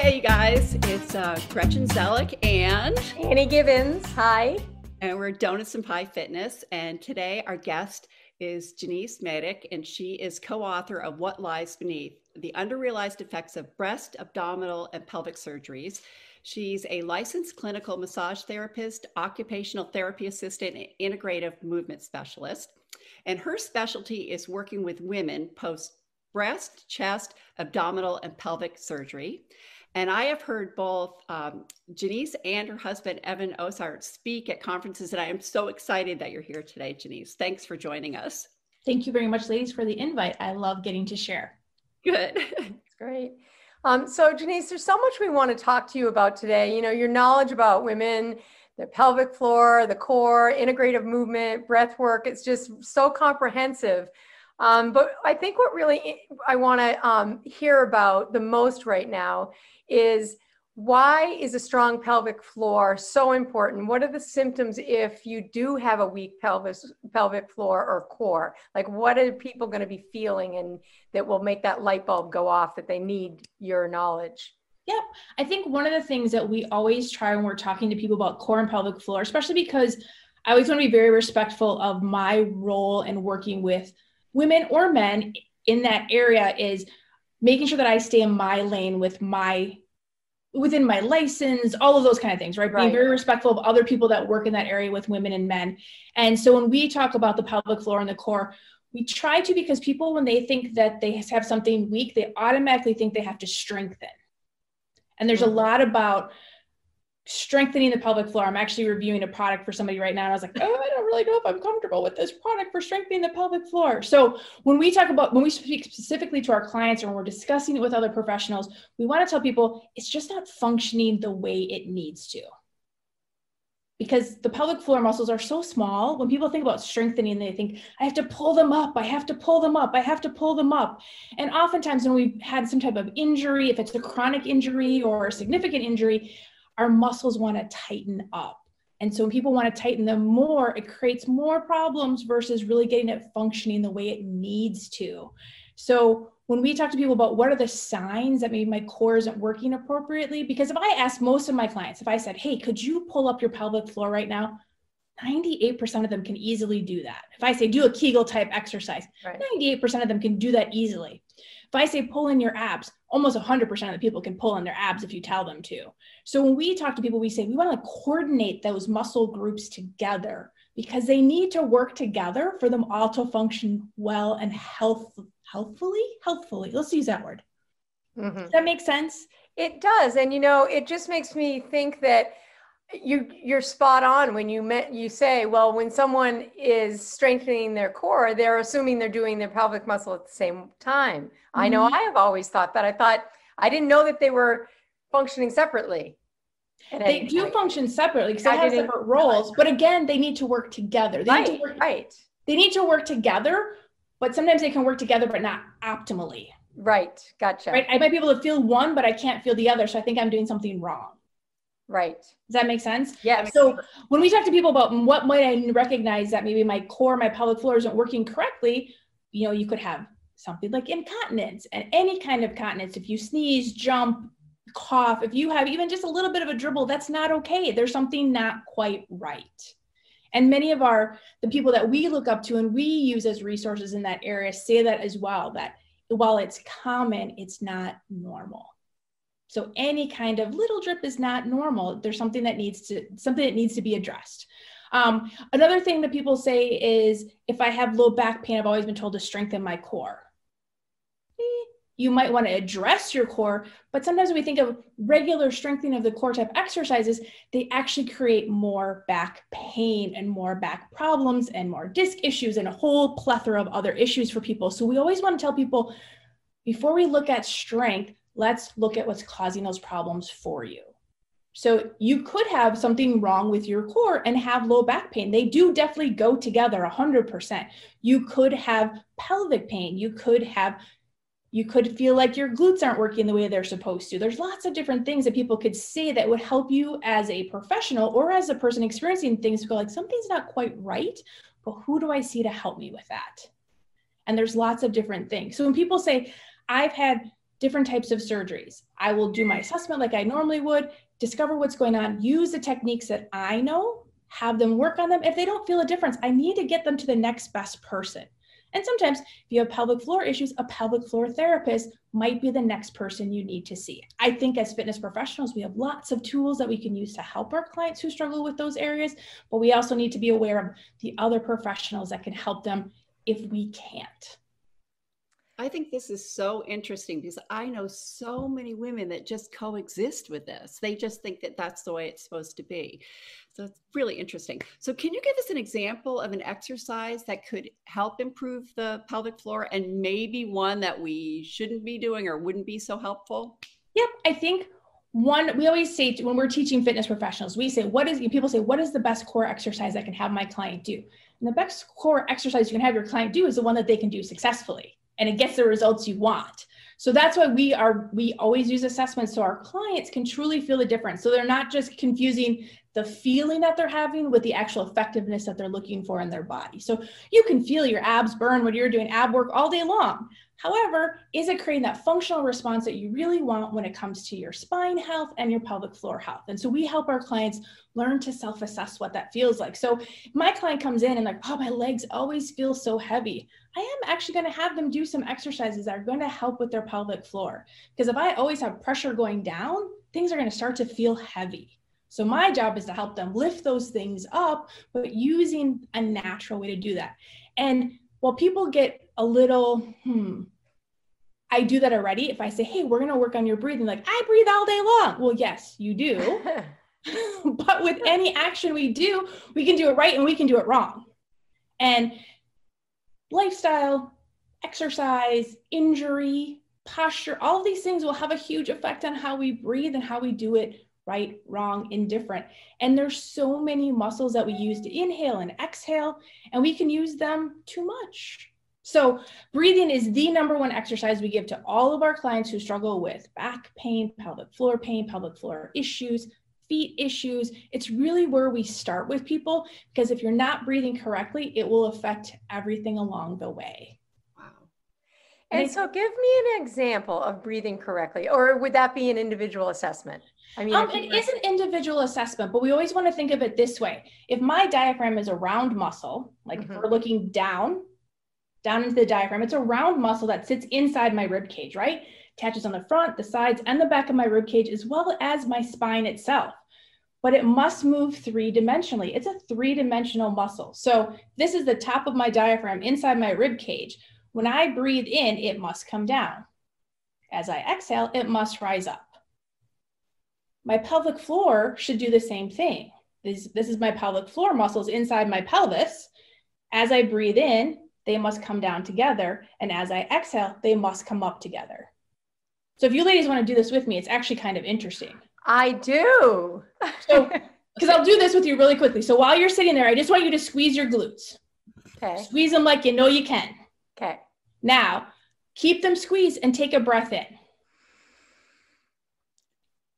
Hey, you guys, it's uh, Gretchen Zellick and Annie Gibbons. Hi. And we're Donuts and Pie Fitness. And today our guest is Janice Mattek, and she is co author of What Lies Beneath The Underrealized Effects of Breast, Abdominal, and Pelvic Surgeries. She's a licensed clinical massage therapist, occupational therapy assistant, and integrative movement specialist. And her specialty is working with women post breast, chest, abdominal, and pelvic surgery. And I have heard both um, Janice and her husband, Evan Osar, speak at conferences. And I am so excited that you're here today, Janice. Thanks for joining us. Thank you very much, ladies, for the invite. I love getting to share. Good. That's great. Um, so, Janice, there's so much we want to talk to you about today. You know, your knowledge about women, the pelvic floor, the core, integrative movement, breath work, it's just so comprehensive. Um, but I think what really I want to um, hear about the most right now is why is a strong pelvic floor so important? What are the symptoms if you do have a weak pelvis, pelvic floor or core? Like, what are people going to be feeling and that will make that light bulb go off that they need your knowledge? Yep. I think one of the things that we always try when we're talking to people about core and pelvic floor, especially because I always want to be very respectful of my role in working with women or men in that area, is making sure that I stay in my lane with my within my license, all of those kind of things, right? right? Being very respectful of other people that work in that area with women and men. And so when we talk about the pelvic floor and the core, we try to because people, when they think that they have something weak, they automatically think they have to strengthen. And there's mm-hmm. a lot about strengthening the pelvic floor. I'm actually reviewing a product for somebody right now. And I was like, oh, I don't really know if I'm comfortable with this product for strengthening the pelvic floor. So when we talk about, when we speak specifically to our clients or when we're discussing it with other professionals, we want to tell people it's just not functioning the way it needs to. Because the pelvic floor muscles are so small. When people think about strengthening, they think, I have to pull them up. I have to pull them up. I have to pull them up. And oftentimes, when we've had some type of injury, if it's a chronic injury or a significant injury, our muscles want to tighten up. And so when people want to tighten them more, it creates more problems versus really getting it functioning the way it needs to. So when we talk to people about what are the signs that maybe my core isn't working appropriately, because if I ask most of my clients, if I said, hey, could you pull up your pelvic floor right now? 98% of them can easily do that. If I say do a Kegel type exercise, right. 98% of them can do that easily. If I say pull in your abs, almost 100% of the people can pull in their abs if you tell them to. So when we talk to people, we say we want to coordinate those muscle groups together because they need to work together for them all to function well and health healthfully healthfully. Let's use that word. Mm-hmm. does that make sense? It does. And you know it just makes me think that you you're spot on when you met you say well when someone is strengthening their core they're assuming they're doing their pelvic muscle at the same time. Mm-hmm. i know mm-hmm. i have always thought that. I thought i didn't know that they were functioning separately. They do function separately because they have separate roles but again they need to work together. They right, need to work, right. they need to work together but sometimes they can work together but not optimally. Right gotcha. Right? I might be able to feel one but i can't feel the other so i think i'm doing something wrong Right. Does that make sense? Yeah. So sense. when we talk to people about what might I recognize that maybe my core, my pelvic floor isn't working correctly, you know, you could have something like incontinence and any kind of continence. If you sneeze, jump, cough, if you have even just a little bit of a dribble, that's not okay. There's something not quite right. And many of our the people that we look up to and we use as resources in that area say that as well that while it's common, it's not normal. So any kind of little drip is not normal. There's something that needs to something that needs to be addressed. Um, another thing that people say is if I have low back pain, I've always been told to strengthen my core. Eh, you might want to address your core, but sometimes we think of regular strengthening of the core type exercises, they actually create more back pain and more back problems and more disc issues and a whole plethora of other issues for people. So we always want to tell people before we look at strength, let's look at what's causing those problems for you. So you could have something wrong with your core and have low back pain. They do definitely go together 100%. You could have pelvic pain. You could have you could feel like your glutes aren't working the way they're supposed to. There's lots of different things that people could say that would help you as a professional or as a person experiencing things to go like something's not quite right, but who do I see to help me with that? And there's lots of different things. So when people say I've had different types of surgeries. I will do my assessment like I normally would, discover what's going on, use the techniques that I know, have them work on them. If they don't feel a difference, I need to get them to the next best person. And sometimes, if you have pelvic floor issues, a pelvic floor therapist might be the next person you need to see. I think as fitness professionals, we have lots of tools that we can use to help our clients who struggle with those areas, but we also need to be aware of the other professionals that can help them if we can't. I think this is so interesting because I know so many women that just coexist with this. They just think that that's the way it's supposed to be. So it's really interesting. So, can you give us an example of an exercise that could help improve the pelvic floor and maybe one that we shouldn't be doing or wouldn't be so helpful? Yep. I think one, we always say when we're teaching fitness professionals, we say, what is, people say, what is the best core exercise I can have my client do? And the best core exercise you can have your client do is the one that they can do successfully and it gets the results you want. So that's why we are we always use assessments so our clients can truly feel the difference. So they're not just confusing the feeling that they're having with the actual effectiveness that they're looking for in their body. So you can feel your abs burn when you're doing ab work all day long. However, is it creating that functional response that you really want when it comes to your spine health and your pelvic floor health? And so we help our clients learn to self assess what that feels like. So my client comes in and, like, oh, my legs always feel so heavy. I am actually going to have them do some exercises that are going to help with their pelvic floor. Because if I always have pressure going down, things are going to start to feel heavy. So my job is to help them lift those things up, but using a natural way to do that. And while people get a little, hmm, I do that already. If I say, hey, we're going to work on your breathing, like I breathe all day long. Well, yes, you do. but with any action we do, we can do it right and we can do it wrong. And lifestyle, exercise, injury, posture, all of these things will have a huge effect on how we breathe and how we do it right, wrong, indifferent. And there's so many muscles that we use to inhale and exhale, and we can use them too much. So, breathing is the number one exercise we give to all of our clients who struggle with back pain, pelvic floor pain, pelvic floor issues, feet issues. It's really where we start with people because if you're not breathing correctly, it will affect everything along the way. Wow. And so, give me an example of breathing correctly, or would that be an individual assessment? I mean, um, it is an individual assessment, but we always want to think of it this way. If my diaphragm is a round muscle, like mm-hmm. if we're looking down, down into the diaphragm, it's a round muscle that sits inside my rib cage, right? Attaches on the front, the sides, and the back of my rib cage, as well as my spine itself. But it must move three dimensionally. It's a three dimensional muscle. So this is the top of my diaphragm inside my rib cage. When I breathe in, it must come down. As I exhale, it must rise up. My pelvic floor should do the same thing. This, this is my pelvic floor muscles inside my pelvis. As I breathe in, they must come down together. And as I exhale, they must come up together. So if you ladies want to do this with me, it's actually kind of interesting. I do. so, because I'll do this with you really quickly. So while you're sitting there, I just want you to squeeze your glutes. Okay. Squeeze them like you know you can. Okay. Now, keep them squeezed and take a breath in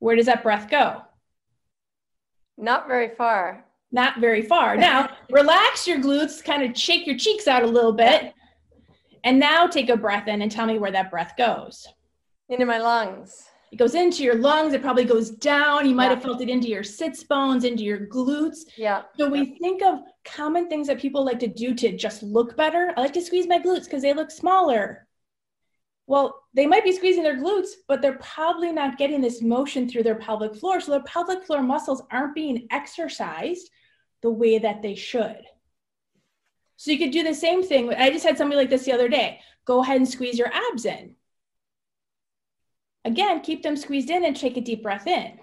where does that breath go? Not very far. Not very far. Now, relax your glutes, kind of shake your cheeks out a little bit. And now take a breath in and tell me where that breath goes. Into my lungs. It goes into your lungs. It probably goes down. You might yeah. have felt it into your sits bones, into your glutes. Yeah. So we think of common things that people like to do to just look better. I like to squeeze my glutes because they look smaller. Well, they might be squeezing their glutes, but they're probably not getting this motion through their pelvic floor. So their pelvic floor muscles aren't being exercised the way that they should. So you could do the same thing. I just had somebody like this the other day. Go ahead and squeeze your abs in. Again, keep them squeezed in and take a deep breath in.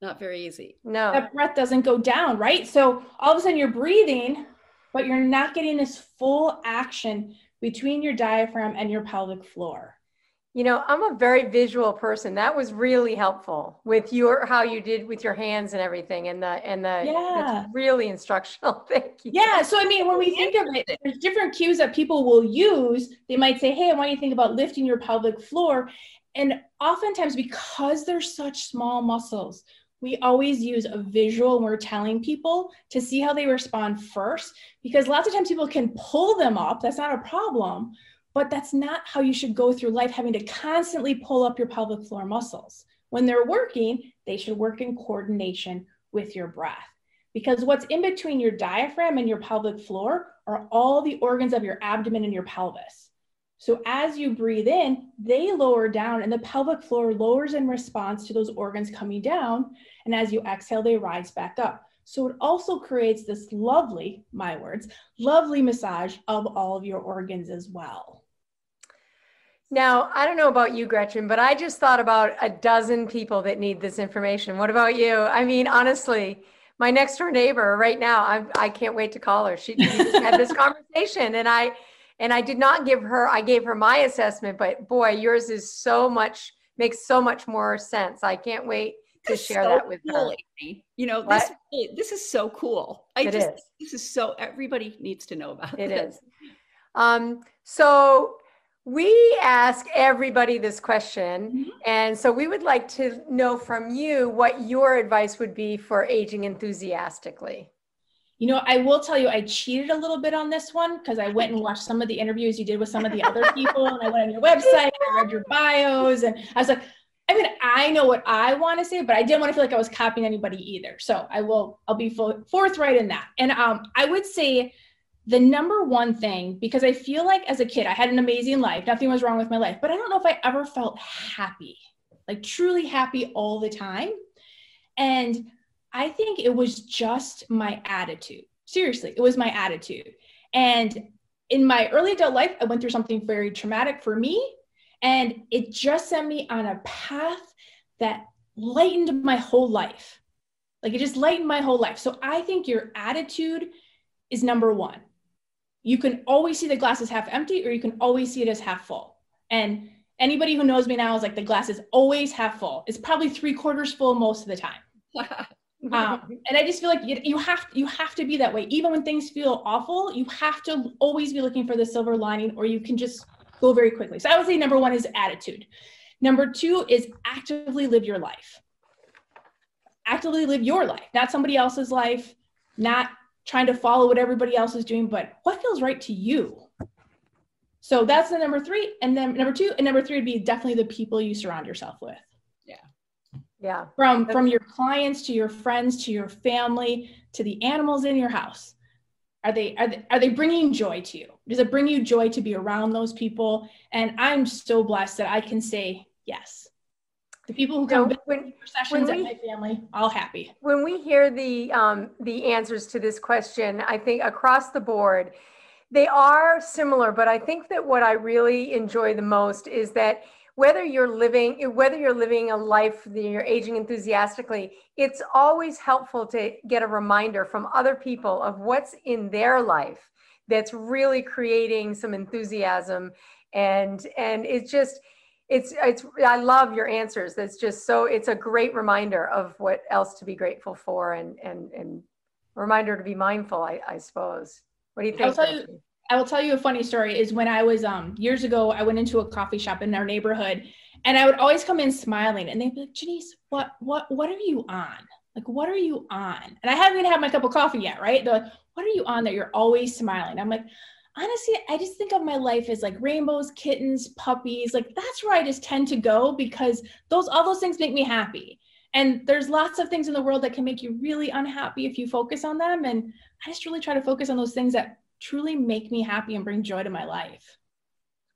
Not very easy. No. That breath doesn't go down, right? So all of a sudden you're breathing, but you're not getting this full action between your diaphragm and your pelvic floor. You know, I'm a very visual person. That was really helpful with your how you did with your hands and everything, and the and the yeah, really instructional. Thank you. Yeah. So I mean, when we think of it, there's different cues that people will use. They might say, "Hey, I want you to think about lifting your pelvic floor," and oftentimes because they're such small muscles, we always use a visual when we're telling people to see how they respond first because lots of times people can pull them up that's not a problem but that's not how you should go through life having to constantly pull up your pelvic floor muscles. When they're working, they should work in coordination with your breath. Because what's in between your diaphragm and your pelvic floor are all the organs of your abdomen and your pelvis. So as you breathe in, they lower down and the pelvic floor lowers in response to those organs coming down. And as you exhale, they rise back up. So it also creates this lovely, my words, lovely massage of all of your organs as well. Now, I don't know about you, Gretchen, but I just thought about a dozen people that need this information. What about you? I mean, honestly, my next door neighbor right now, I'm, I can't wait to call her. She, she just had this conversation and I, and I did not give her, I gave her my assessment, but boy, yours is so much, makes so much more sense. I can't wait to share so that with cool, her. Amy. You know, this this is so cool. I it just is. this is so everybody needs to know about it. It is. Um, so we ask everybody this question. Mm-hmm. And so we would like to know from you what your advice would be for aging enthusiastically. You know, I will tell you, I cheated a little bit on this one because I went and watched some of the interviews you did with some of the other people, and I went on your website, I read your bios, and I was like, I mean, I know what I want to say, but I didn't want to feel like I was copying anybody either. So I will, I'll be forthright in that. And um, I would say the number one thing, because I feel like as a kid, I had an amazing life. Nothing was wrong with my life, but I don't know if I ever felt happy, like truly happy all the time. And I think it was just my attitude. Seriously, it was my attitude. And in my early adult life, I went through something very traumatic for me. And it just sent me on a path that lightened my whole life. Like it just lightened my whole life. So I think your attitude is number one you can always see the glass as half empty or you can always see it as half full. And anybody who knows me now is like the glass is always half full. It's probably three quarters full most of the time. um, and I just feel like you, you have you have to be that way. Even when things feel awful, you have to always be looking for the silver lining, or you can just go very quickly. So I would say number one is attitude. Number two is actively live your life. Actively live your life, not somebody else's life, not trying to follow what everybody else is doing, but what feels right to you? So that's the number three. And then number two, and number three would be definitely the people you surround yourself with. Yeah. From from your clients to your friends to your family to the animals in your house. Are they, are they are they bringing joy to you? Does it bring you joy to be around those people? And I'm so blessed that I can say yes the people who come when, sessions when we, at my family all happy when we hear the um, the answers to this question i think across the board they are similar but i think that what i really enjoy the most is that whether you're living whether you're living a life that you're aging enthusiastically it's always helpful to get a reminder from other people of what's in their life that's really creating some enthusiasm. And and it's just it's it's i love your answers. That's just so it's a great reminder of what else to be grateful for and and and reminder to be mindful i, I suppose. What do you think you, I will tell you a funny story is when i was um years ago i went into a coffee shop in our neighborhood and i would always come in smiling and they'd be like janice what what what are you on like what are you on and i haven't even had my cup of coffee yet right they're like what are you on that you're always smiling i'm like honestly, I just think of my life as like rainbows, kittens, puppies. Like that's where I just tend to go because those all those things make me happy. And there's lots of things in the world that can make you really unhappy if you focus on them. And I just really try to focus on those things that truly make me happy and bring joy to my life.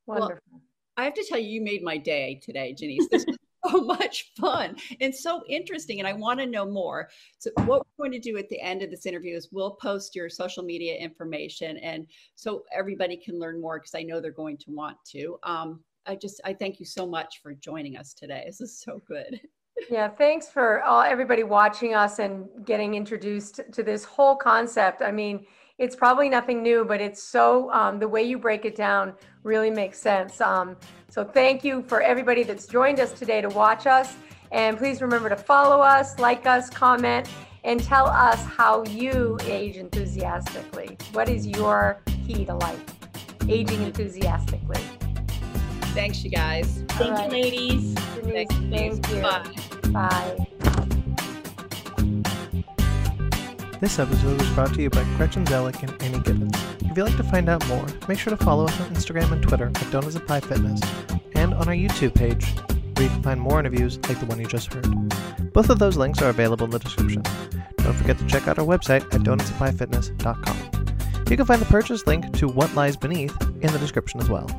Wonderful. Well, I have to tell you, you made my day today, Janice. This was so much fun and so interesting. And I want to know more. So, what we're going to do at the end of this interview is we'll post your social media information, and so everybody can learn more because I know they're going to want to. Um, I just I thank you so much for joining us today. This is so good. Yeah, thanks for all, everybody watching us and getting introduced to this whole concept. I mean, it's probably nothing new, but it's so um, the way you break it down really makes sense. Um, so thank you for everybody that's joined us today to watch us. And please remember to follow us, like us, comment, and tell us how you age enthusiastically. What is your key to life? Aging enthusiastically. Thanks, you guys. Thank right. you, ladies. Denise, thank you. Bye. Bye. This episode was brought to you by Gretchen Zellick and Annie Gibbons. If you'd like to find out more, make sure to follow us on Instagram and Twitter at Donuts and Pie Fitness, and on our YouTube page, where you can find more interviews like the one you just heard. Both of those links are available in the description. Don't forget to check out our website at donutsandpiefitness.com. You can find the purchase link to What Lies Beneath in the description as well.